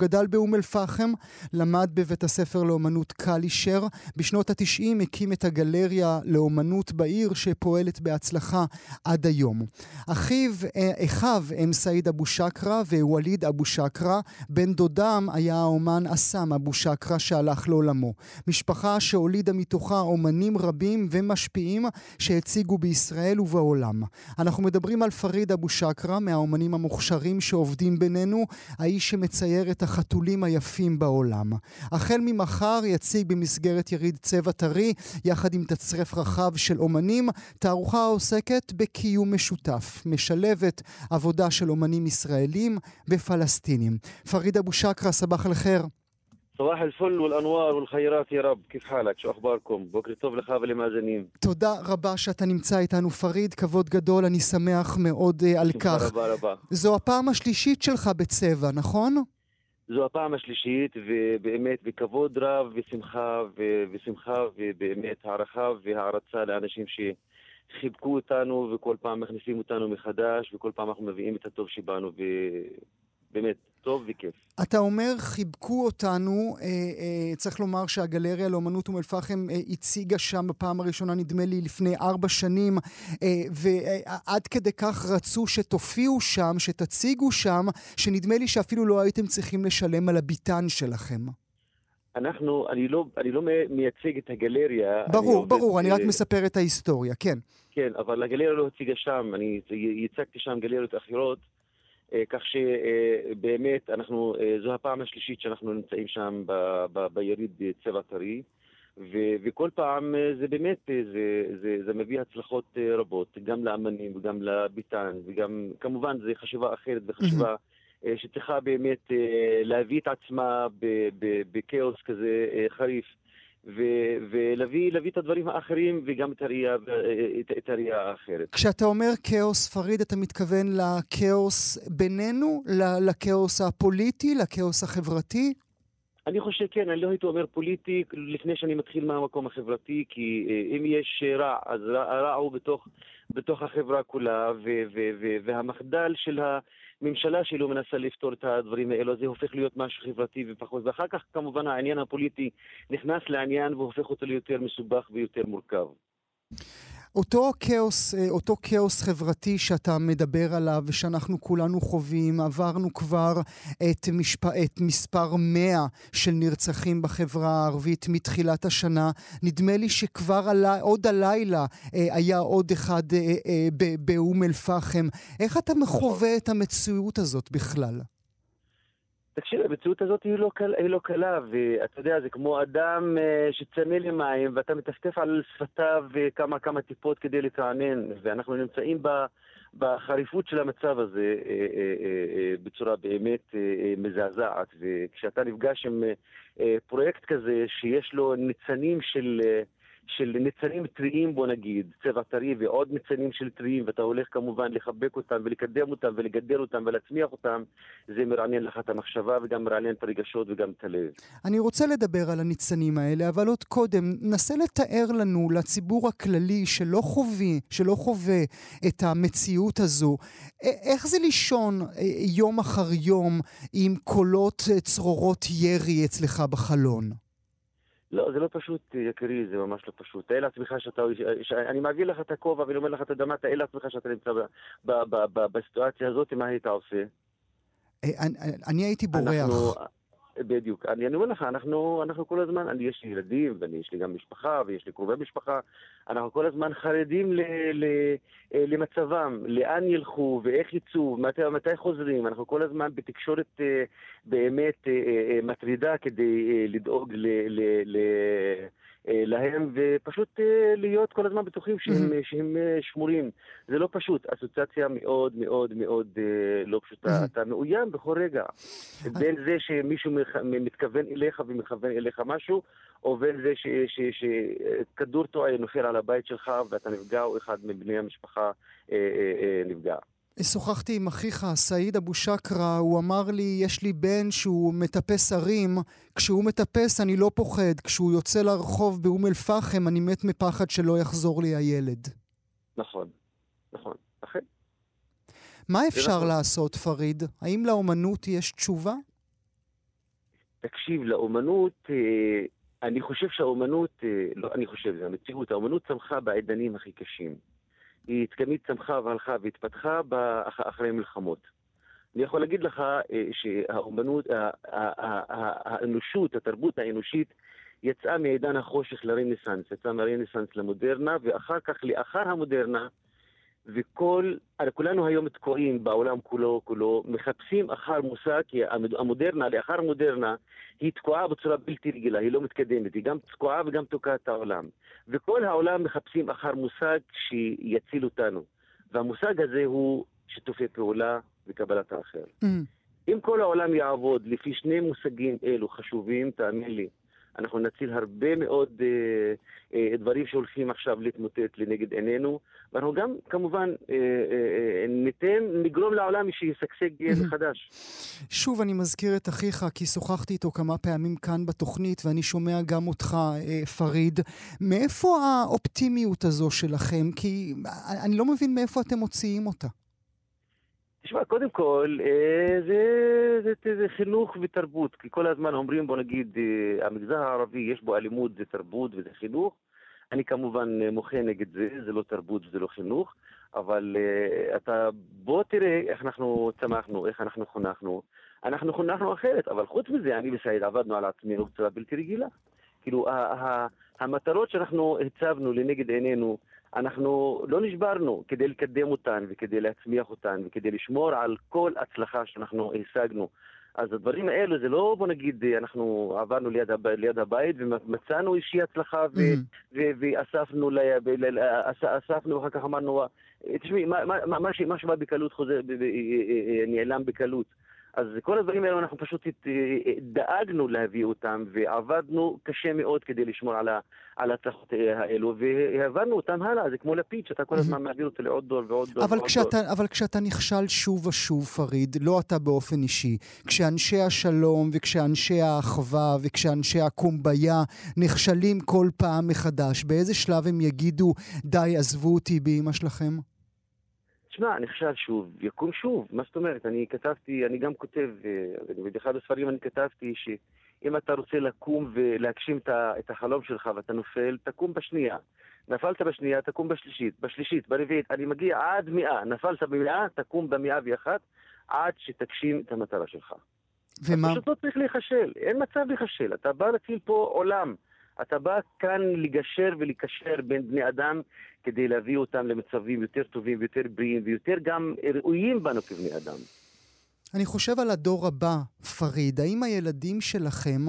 גדל באום אל-פחם, למד בבית הספר לאומנות קלישר. בשנות ה-90 הקים את הגלריה לאומנות בעיר, שפועלת בהצלחה עד היום. אחיו, אה, אחיו הם סעיד אבו שקרה ווליד אבו שקרה. בן דודם היה האומן אסם אבו שקרה שהלך לעולמו. משפחה שהולידה מתוכה אומנים רבים ומשפיעים שהציגו בישראל ובעולם. אנחנו מדברים על פריד אבו שקרה, מהאומנים המוכשרים שעובדים בינינו, האיש שמצייר את החתולים היפים בעולם. החל ממחר יציג במסגרת יריד צבע טרי, יחד עם תצרף רחב של אומנים, תערוכה העוסקת בקיום משותף, משלבת עבודה של אומנים ישראלים ופלסטינים. פריד אבו שקרא, סבח אל חיר. סבח אל صباح الفل والانوار والخيرات يا רב, כיף חלק, شو اخباركم? בוקר טוב לך ולמאזינים. תודה רבה שאתה נמצא איתנו פריד, כבוד גדול, אני שמח מאוד אה, על כך. תודה רבה רבה. זו הפעם השלישית שלך בצבע, נכון? זו הפעם השלישית, ובאמת בכבוד רב ושמחה, ו- ושמחה ובאמת הערכה והערצה לאנשים שחיבקו אותנו וכל פעם מכניסים אותנו מחדש, וכל פעם אנחנו מביאים את הטוב שבנו, ובאמת, טוב וכיף. אתה אומר, חיבקו אותנו, אה, אה, צריך לומר שהגלריה לאומנות אום אל-פחם אה, הציגה שם בפעם הראשונה, נדמה לי, לפני ארבע שנים, אה, ועד כדי כך רצו שתופיעו שם, שתציגו שם, שנדמה לי שאפילו לא הייתם צריכים לשלם על הביטן שלכם. אנחנו, אני לא, אני לא מייצג את הגלריה. ברור, אני עובד, ברור, אני רק אה, מספר את ההיסטוריה, כן. כן, אבל הגלריה לא הציגה שם, אני ייצגתי שם גלריות אחרות, כך שבאמת אנחנו, אה, זו הפעם השלישית שאנחנו נמצאים שם ב- ב- ביריד צבע טרי, ו- וכל פעם אה, זה באמת, אה, זה, זה, זה מביא הצלחות אה, רבות, גם לאמנים וגם לביטן, וגם, כמובן, זו חשיבה אחרת וחשיבה אה, שצריכה באמת אה, להביא את עצמה בכאוס כזה אה, חריף. ו- ולהביא להביא את הדברים האחרים וגם את הראייה, את, את הראייה האחרת. כשאתה אומר כאוס, פריד, אתה מתכוון לכאוס בינינו? לכאוס הפוליטי? לכאוס החברתי? אני חושב, כן, אני לא הייתי אומר פוליטי לפני שאני מתחיל מהמקום החברתי, כי אה, אם יש רע, אז רע, הרע הוא בתוך, בתוך החברה כולה, ו, ו, ו, והמחדל של הממשלה שלו מנסה לפתור את הדברים האלו, זה הופך להיות משהו חברתי ופחות, ואחר כך כמובן העניין הפוליטי נכנס לעניין והופך אותו ליותר מסובך ויותר מורכב. אותו כאוס, אה, אותו כאוס חברתי שאתה מדבר עליו ושאנחנו כולנו חווים, עברנו כבר את, משפ... את מספר 100 של נרצחים בחברה הערבית מתחילת השנה. נדמה לי שכבר עלה, עוד הלילה אה, היה עוד אחד אה, באום אל-פחם. איך אתה מחווה את המציאות הזאת בכלל? תקשיב, המציאות הזאת היא לא, קל, היא לא קלה, ואתה יודע, זה כמו אדם אה, שצמא למים, ואתה מטפטף על שפתיו אה, כמה כמה טיפות כדי להתרענן, ואנחנו נמצאים ב, בחריפות של המצב הזה אה, בצורה באמת מזעזעת, וכשאתה נפגש עם פרויקט כזה שיש לו ניצנים של... של ניצנים טריים בוא נגיד, צבע טרי ועוד ניצנים של טריים ואתה הולך כמובן לחבק אותם ולקדם אותם ולגדל אותם ולהצמיח אותם זה מרענן לך את המחשבה וגם מרענן את הרגשות וגם את הלב. אני רוצה לדבר על הניצנים האלה, אבל עוד קודם, נסה לתאר לנו, לציבור הכללי שלא חווה, שלא חווה את המציאות הזו, איך זה לישון יום אחר יום עם קולות אה, צרורות ירי אצלך בחלון? לא, זה לא פשוט, יקירי, זה ממש לא פשוט. תאר לעצמך שאתה... ש- אני מעביר לך את הכובע ואני אומר לך, אתה יודע מה, תאר לעצמך שאתה נמצא ב- ב- ב- ב- בסיטואציה הזאת, מה היית עושה? אה, אני, אני הייתי בורח. אנחנו, בדיוק. אני, אני אומר לך, אנחנו, אנחנו כל הזמן, אני, יש לי ילדים, ויש לי גם משפחה, ויש לי קרובי משפחה, אנחנו כל הזמן חרדים ל, ל, אה, למצבם, לאן ילכו ואיך יצאו, מתי, מתי חוזרים, אנחנו כל הזמן בתקשורת אה, באמת אה, מטרידה כדי לדאוג ל, ל, ל, להם, ופשוט אה, להיות כל הזמן בטוחים שהם, Mhm. שהם אה, שמורים. זה לא פשוט, אסוציאציה מאוד מאוד מאוד אה, לא פשוטה. אתה מאוים בכל רגע. בין זה שמישהו מתכוון אליך ומכוון אליך משהו, או בין זה שכדור טועה נופל על הבית שלך ואתה נפגע, או אחד מבני המשפחה אה, אה, אה, נפגע. שוחחתי עם אחיך, סעיד אבו שקרה, הוא אמר לי, יש לי בן שהוא מטפס הרים, כשהוא מטפס אני לא פוחד, כשהוא יוצא לרחוב באום אל-פחם אני מת מפחד שלא יחזור לי הילד. נכון, נכון, אכן. מה אפשר נכון. לעשות, פריד? האם לאומנות יש תשובה? תקשיב, לאומנות, אני חושב שהאומנות, לא אני חושב, זה המציאות, האומנות צמחה בעידנים הכי קשים. היא תמיד צמחה והלכה והתפתחה אחרי מלחמות. אני יכול להגיד לך שהאומנות, האנושות, התרבות האנושית, יצאה מעידן החושך לרנסאנס, יצאה מהרנסאנס למודרנה, ואחר כך, לאחר המודרנה, וכל, כולנו היום תקועים בעולם כולו, כולו, מחפשים אחר מושג, כי המודרנה, לאחר המודרנה, היא תקועה בצורה בלתי רגילה, היא לא מתקדמת, היא גם תקועה וגם תוקעת את העולם. וכל העולם מחפשים אחר מושג שיציל אותנו. והמושג הזה הוא שיתופי פעולה וקבלת האחר. Mm. אם כל העולם יעבוד לפי שני מושגים אלו חשובים, תאמין לי, אנחנו נציל הרבה מאוד אה, אה, דברים שהולכים עכשיו להתמוטט לנגד עינינו, ואנחנו גם כמובן אה, אה, אה ניתן, נגרום לעולם שישגשג מחדש. שוב, אני מזכיר את אחיך, כי שוחחתי איתו כמה פעמים כאן בתוכנית, ואני שומע גם אותך, אה, פריד. מאיפה האופטימיות הזו שלכם? כי אני לא מבין מאיפה אתם מוציאים אותה. תשמע, קודם כל, אה, זה, זה, זה, זה חינוך ותרבות, כי כל הזמן אומרים, בוא נגיד, אה, המגזר הערבי יש בו אלימות, זה תרבות וזה חינוך. אני כמובן אה, מוחה נגד זה, זה לא תרבות וזה לא חינוך, אבל אתה, בוא תראה איך אנחנו צמחנו, איך אנחנו חונכנו. אנחנו חונכנו אחרת, אבל חוץ מזה, אני וסעיד עבדנו על עצמנו בצורה בלתי רגילה. כאילו, המטרות שאנחנו הצבנו לנגד עינינו, אנחנו לא נשברנו כדי לקדם אותן וכדי להצמיח אותן וכדי לשמור על כל הצלחה שאנחנו השגנו. אז הדברים האלו זה לא, בוא נגיד, אנחנו עברנו ליד, הב, ליד הבית ומצאנו איזושהי הצלחה ו, mm-hmm. ו, ואספנו, ל, אספנו ואחר כך אמרנו, תשמעי, מה, מה, מה, מה שבא בקלות חוזר, נעלם בקלות. אז כל הדברים האלו אנחנו פשוט דאגנו להביא אותם ועבדנו קשה מאוד כדי לשמור על, ה, על ההצלחות האלו והעברנו אותם הלאה, זה כמו לפיד שאתה כל הזמן מעביר אותו לעוד דור ועוד דור. אבל, ועוד כשאתה, דור. אבל כשאתה נכשל שוב ושוב, פריד, לא אתה באופן אישי, כשאנשי השלום וכשאנשי האחווה וכשאנשי הקומביה נכשלים כל פעם מחדש, באיזה שלב הם יגידו, די, עזבו אותי באימא שלכם? תשמע, נכשל שוב, יקום שוב. מה זאת אומרת? אני כתבתי, אני גם כותב, אה, באחד הספרים אני כתבתי שאם אתה רוצה לקום ולהגשים את החלום שלך ואתה נופל, תקום בשנייה. נפלת בשנייה, תקום בשלישית, בשלישית, ברביעית, אני מגיע עד מאה. נפלת במאה, תקום במאה ואחת, עד שתגשים את המטרה שלך. ומה? אתה פשוט לא צריך להיכשל, אין מצב להיכשל. אתה בא להציל פה עולם. אתה בא כאן לגשר ולקשר בין בני אדם כדי להביא אותם למצבים יותר טובים ויותר בריאים ויותר גם ראויים בנו כבני אדם. אני חושב על הדור הבא, פריד. האם הילדים שלכם,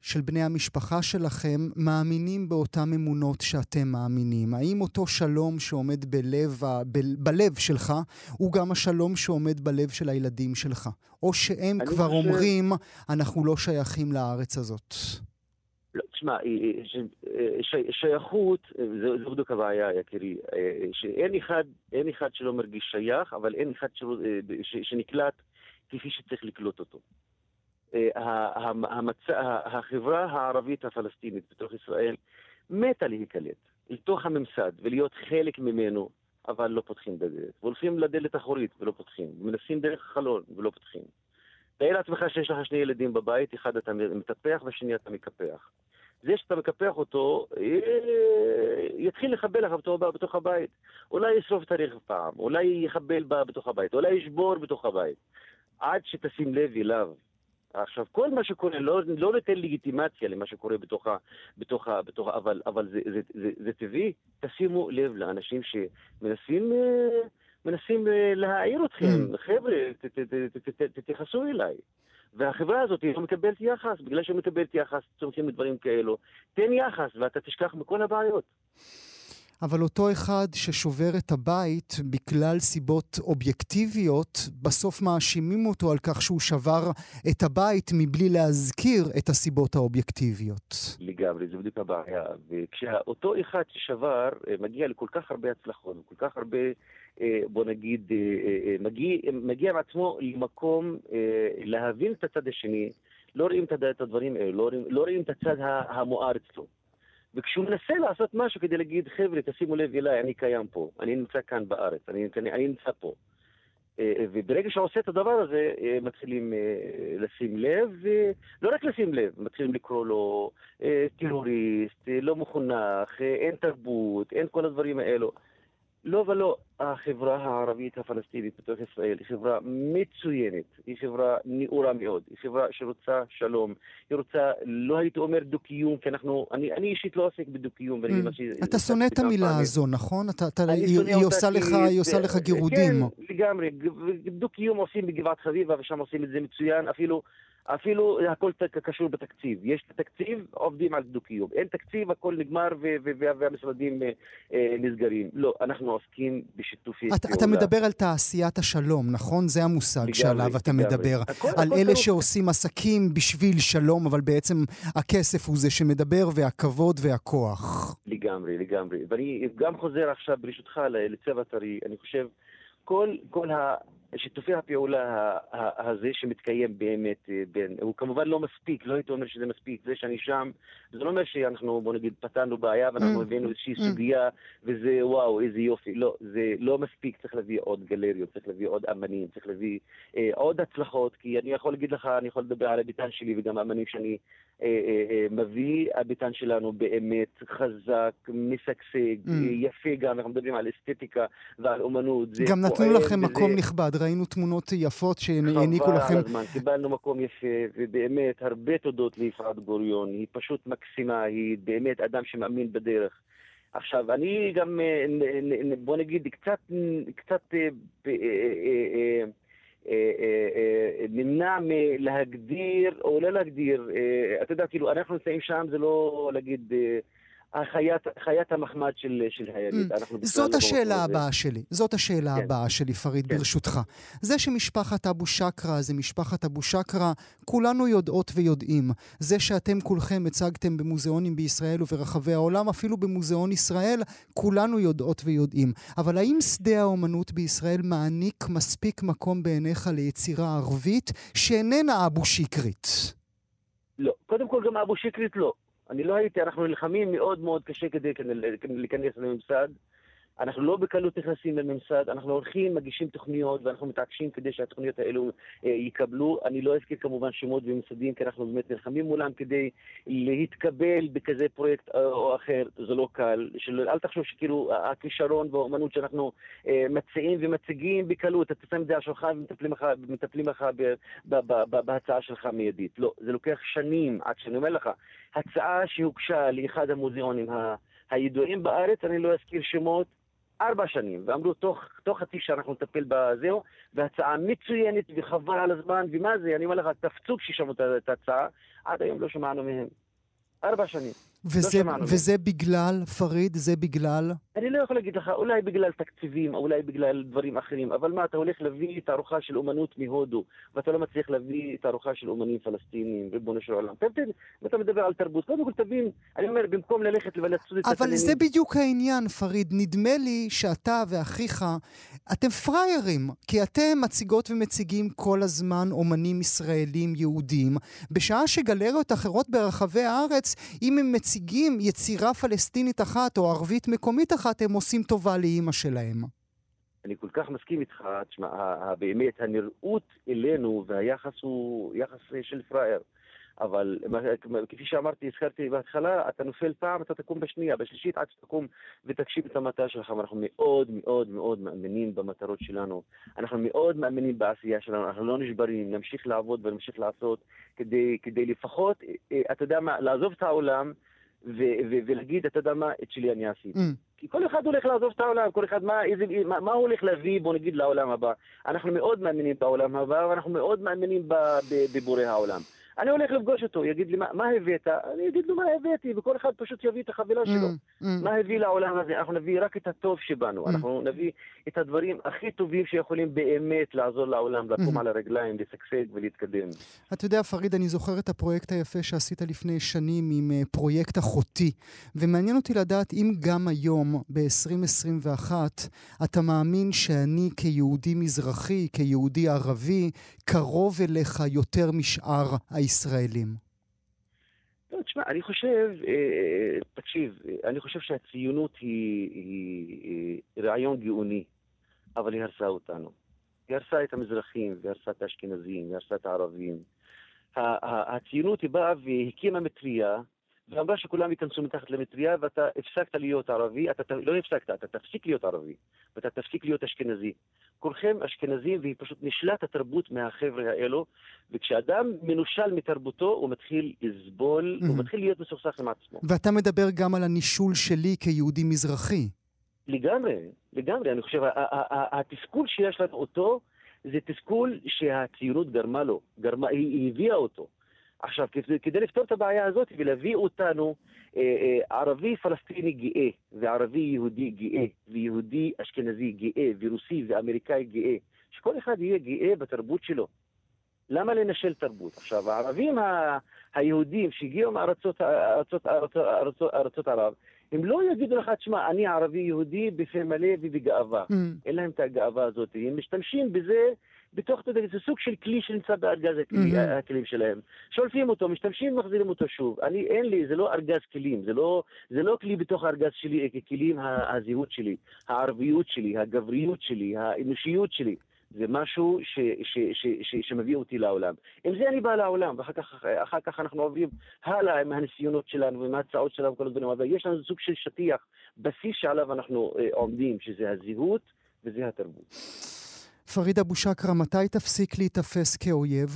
של בני המשפחה שלכם, מאמינים באותן אמונות שאתם מאמינים? האם אותו שלום שעומד בלב, ה... ב... בלב שלך, הוא גם השלום שעומד בלב של הילדים שלך? או שהם כבר חושב... אומרים, אנחנו לא שייכים לארץ הזאת? תשמע, שייכות, זו בדיוק הבעיה, יקירי, שאין אחד, אין אחד שלא מרגיש שייך, אבל אין אחד שנקלט כפי שצריך לקלוט אותו. המצ... החברה הערבית הפלסטינית בתוך ישראל מתה להיקלט לתוך הממסד ולהיות חלק ממנו, אבל לא פותחים את הדלת. והולכים לדלת אחורית ולא פותחים, ומנסים דרך החלון ולא פותחים. תאר לעצמך שיש לך שני ילדים בבית, אחד אתה מטפח והשני אתה מקפח. זה שאתה מקפח אותו, אה, יתחיל לחבל לך בתוך, הבית. אולי ישרוף את הרכב פעם, אולי יחבל בתוך הבית, אולי ישבור בתוך הבית. עד שתשים לב אליו. עכשיו, כל מה שקורה, לא, לא ניתן לגיטימציה למה שקורה בתוך ה... בתוך ה... בתוך ה אבל, אבל זה, זה, זה, זה טבעי. תשימו לב לאנשים שמנסים אה, מנסים אה, להעיר אתכם. Mm. חבר'ה, תתייחסו אליי. והחברה הזאת לא מקבלת יחס, בגלל שהיא מקבלת יחס, צומחים מדברים כאלו. תן יחס ואתה תשכח מכל הבעיות. אבל אותו אחד ששובר את הבית בגלל סיבות אובייקטיביות, בסוף מאשימים אותו על כך שהוא שבר את הבית מבלי להזכיר את הסיבות האובייקטיביות. לגמרי, זו בדיוק הבעיה. וכשאותו אחד ששבר אה, מגיע לכל כך הרבה הצלחות, כל כך הרבה, אה, בוא נגיד, אה, מגיע, מגיע מעצמו למקום להבין את הצד השני, לא רואים את הדברים האלה, לא רואים, לא רואים את הצד המואר אצלו. וכשהוא מנסה לעשות משהו כדי להגיד, חבר'ה, תשימו לב אליי, אני קיים פה, אני נמצא כאן בארץ, אני, אני, אני נמצא פה. וברגע שהוא עושה את הדבר הזה, מתחילים לשים לב, ולא רק לשים לב, מתחילים לקרוא לו טרוריסט, לא מחונך, אין תרבות, אין כל הדברים האלו. לא ולא, החברה הערבית הפלסטינית בתוך ישראל היא חברה מצוינת, היא חברה נאורה מאוד, היא חברה שרוצה שלום, היא רוצה, לא הייתי אומר דו-קיום, כי אנחנו, אני, אני אישית לא עוסק בדו-קיום. Mm. אתה שונא את המילה הזו, נכון? אתה, אתה, היא, היא, עושה לך, היא עושה לך גירודים. כן, לגמרי. דו-קיום עושים בגבעת חביבה, ושם עושים את זה מצוין, אפילו אפילו הכל קשור בתקציב. יש תקציב, עובדים על דו-קיום. אין תקציב, הכל נגמר והמשרדים אה, אה, נסגרים. לא, אנחנו עוסקים בשיתופי פעולה. אתה מדבר על תעשיית השלום, נכון? זה המושג שעליו אתה. מדבר. על אלה. שעושים עסקים בשביל שלום, אבל בעצם הכסף הוא זה שמדבר, והכבוד והכוח. לגמרי, לגמרי. ואני גם חוזר עכשיו, ברשותך, לצבע טרי. אני חושב, כל. שיתופי הפעולה הזה שמתקיים באמת אה, בין, הוא כמובן לא מספיק, לא הייתי אומר שזה מספיק, זה שאני שם, זה לא אומר שאנחנו, בוא נגיד, פתרנו בעיה ואנחנו mm. הבאנו איזושהי mm. סוגיה וזה וואו, איזה יופי, לא, זה לא מספיק, צריך להביא עוד גלריות, צריך להביא עוד אמנים, צריך להביא אה, עוד הצלחות, כי אני יכול להגיד לך, אני יכול לדבר על הביטן שלי וגם האמנים שאני מביא, הביטן שלנו באמת חזק, משגשג, mm. יפה גם, אנחנו מדברים על אסתטיקה ועל אומנות. גם נתנו לכם וזה... מקום נכבד, ראינו תמונות יפות שהעניקו לכם. חבל על הזמן, קיבלנו מקום יפה, ובאמת הרבה תודות ליפעת גוריון, היא פשוט מקסימה, היא באמת אדם שמאמין בדרך. עכשיו, אני גם, בוא נגיד, קצת, קצת אה, אה, אה, נמנע מלהגדיר, או לא להגדיר, אתה יודע, כאילו, אנחנו נמצאים שם, זה לא להגיד... החיית, חיית המחמד של, של היליד. Mm. זאת לא השאלה הבאה שלי. זאת השאלה כן. הבאה שלי, פריד, כן. ברשותך. זה שמשפחת אבו שקרה זה משפחת אבו שקרה, כולנו יודעות ויודעים. זה שאתם כולכם הצגתם במוזיאונים בישראל וברחבי העולם, אפילו במוזיאון ישראל, כולנו יודעות ויודעים. אבל האם שדה האומנות בישראל מעניק מספיק מקום בעיניך ליצירה ערבית שאיננה אבו שקרית? לא. קודם כל, גם אבו שקרית לא. אני לא הייתי, אנחנו נלחמים מאוד מאוד קשה כדי להיכנס לממסד. אנחנו לא בקלות נכנסים לממסד, אנחנו הולכים, מגישים תוכניות ואנחנו מתעקשים כדי שהתוכניות האלו אה, יקבלו. אני לא אזכיר כמובן שמות וממסדים, כי אנחנו באמת נלחמים מולם כדי להתקבל בכזה פרויקט אה, או אחר. זה לא קל. של, אל תחשוב שכאילו הכישרון והאומנות שאנחנו אה, מציעים ומציגים בקלות, אתה שם את זה על השולחן ומטפלים לך בהצעה שלך מיידית. לא, זה לוקח שנים עד שאני אומר לך, הצעה שהוגשה לאחד המוזיאונים הידועים בארץ, אני לא אזכיר שמות, ארבע שנים, ואמרו תוך, תוך חצי שנה אנחנו נטפל בזהו, והצעה מצוינת וחבל על הזמן, ומה זה, אני אומר לך, תפצו כששמעו את ההצעה, עד היום לא שמענו מהם. ארבע שנים. וזה, לא וזה בגלל, פריד, זה בגלל? אני לא יכול להגיד לך, אולי בגלל תקציבים, אולי בגלל דברים אחרים, אבל מה, אתה הולך להביא תערוכה של אומנות מהודו, ואתה לא מצליח להביא תערוכה של אומנים פלסטינים, ריבונו של עולם. אתה מדבר על תרבות, קודם כל תבין, אני אומר, במקום ללכת ולצוד את התנאים... אבל זה בדיוק העניין, פריד. נדמה לי שאתה ואחיך, אתם פראיירים, כי אתם מציגות ומציגים כל הזמן אומנים ישראלים יהודים, בשעה שגלריות אחרות ברחבי הארץ, אם הם מציגים יצירה פלסטינית אחת או ערבית מקומית אחת, הם עושים טובה לאימא שלהם. אני כל כך מסכים איתך, תשמע, באמת, הנראות אלינו והיחס הוא יחס של פראייר. אבל כפי שאמרתי, הזכרתי בהתחלה, אתה נופל פעם, אתה תקום בשנייה, בשלישית עד שתקום ותקשיב את המטרה שלך, ואנחנו מאוד מאוד מאוד מאמינים במטרות שלנו. אנחנו מאוד מאמינים בעשייה שלנו, אנחנו לא נשברים, נמשיך לעבוד ונמשיך לעשות כדי, כדי לפחות, אה, אתה יודע מה, לעזוב את העולם ולהגיד, אתה יודע מה, את שלי אני עשיתי. Mm. כי כל אחד הולך לעזוב את העולם, כל אחד, מה, איזה, מה, מה הוא הולך להביא, בוא נגיד, לעולם הבא. אנחנו מאוד מאמינים בעולם הבא, ואנחנו מאוד מאמינים בבורא העולם. אני הולך לפגוש אותו, יגיד לי, מה, מה הבאת? אני אגיד לו מה הבאתי, וכל אחד פשוט יביא את החבילה שלו. Mm, mm. מה הביא לעולם הזה? אנחנו נביא רק את הטוב שבנו, mm. אנחנו נביא את הדברים הכי טובים שיכולים באמת לעזור לעולם, לקום mm. על הרגליים, לשגשג ולהתקדם. אתה יודע, פריד, אני זוכר את הפרויקט היפה שעשית לפני שנים עם uh, פרויקט אחותי, ומעניין אותי לדעת אם גם היום, ב-2021, אתה מאמין שאני כיהודי מזרחי, כיהודי ערבי, קרוב אליך יותר משאר הישראלים? לא, תשמע, אני חושב, אה, תקשיב, אני חושב שהציונות היא, היא, היא רעיון גאוני, אבל היא הרסה אותנו. היא הרסה את המזרחים, והרסה את האשכנזים, והרסה את הערבים. הציונות היא באה והקימה מטריה, ואמרה שכולם ייכנסו מתחת למטריה, ואתה הפסקת להיות ערבי, אתה לא הפסקת, אתה תפסיק להיות ערבי, ואתה תפסיק להיות אשכנזי. כולכם אשכנזים, והיא פשוט נשלט התרבות מהחבר'ה האלו, וכשאדם מנושל מתרבותו, הוא מתחיל לסבול, הוא מתחיל להיות מסוכסך עם עצמו. ואתה מדבר גם על הנישול שלי כיהודי מזרחי. לגמרי, לגמרי. אני חושב, התסכול שיש לנו אותו, זה תסכול שהציונות גרמה לו, גרמה, היא הביאה אותו. עכשיו, כדי, כדי לפתור את הבעיה הזאת ולהביא אותנו, אה, אה, ערבי פלסטיני גאה, וערבי יהודי גאה, ויהודי אשכנזי גאה, ורוסי ואמריקאי גאה, שכל אחד יהיה גאה בתרבות שלו. למה לנשל תרבות? עכשיו, הערבים ה- היהודים שהגיעו מארצות ארצות, ארצות, ארצות, ארצות ערב, הם לא יגידו לך, תשמע, אני ערבי יהודי בפה מלא ובגאווה. Mm. אין להם את הגאווה הזאת. הם משתמשים בזה בתוך, אתה יודע, זה סוג של כלי שנמצא בארגז הכלים, mm-hmm. הכלים שלהם. שולפים אותו, משתמשים ומחזירים אותו שוב. אני, אין לי, זה לא ארגז כלים, זה לא, זה לא כלי בתוך הארגז שלי, כלים הזהות שלי, הערביות שלי, הגבריות שלי, האנושיות שלי. זה משהו ש, ש, ש, ש, שמביא אותי לעולם. עם זה אני בא לעולם, ואחר כך, כך אנחנו עוברים הלאה עם הניסיונות שלנו ועם ההצעות שלנו וכל הדברים האלה. יש לנו סוג של שטיח, בסיס שעליו אנחנו אה, עומדים, שזה הזהות וזה התרבות. פריד אבו שקרה, מתי תפסיק להיתפס כאויב?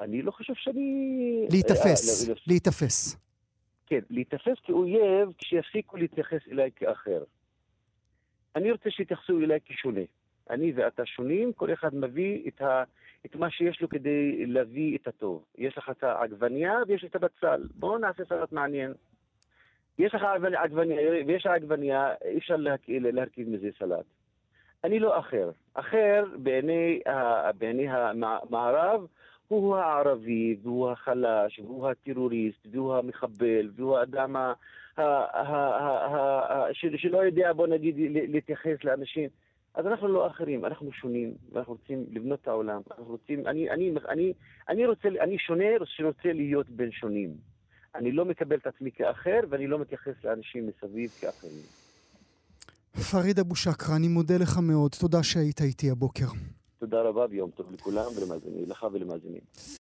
אני לא חושב שאני... להיתפס, אה, לא, להיתפס. כן, להיתפס כאויב כשיפסיקו להתייחס אליי כאחר. אני רוצה שיתייחסו אליי כשונה. אני ואתה שונים, כל אחד מביא את, ה, את מה שיש לו כדי להביא את הטוב. יש לך את העגבנייה ויש את הבצל. בואו נעשה סרט מעניין. יש לך עגבנייה ויש העגבנייה, אי אפשר להרכיב מזה סלט. אני לא אחר. אחר בעיני, בעיני המערב הוא הערבי, והוא החלש, והוא הטרוריסט, והוא המחבל, והוא האדם שלא יודע, בוא נגיד, להתייחס לאנשים. אז אנחנו לא אחרים, אנחנו שונים, ואנחנו רוצים לבנות את העולם. אנחנו רוצים, אני, אני, אני, אני רוצה, אני שונה שרוצה להיות בין שונים. אני לא מקבל את עצמי כאחר, ואני לא מתייחס לאנשים מסביב כאחרים. פריד אבו שקרה, אני מודה לך מאוד. תודה שהיית איתי הבוקר. תודה רבה ויום טוב לכולם ולמאזינים, לך ולמאזינים.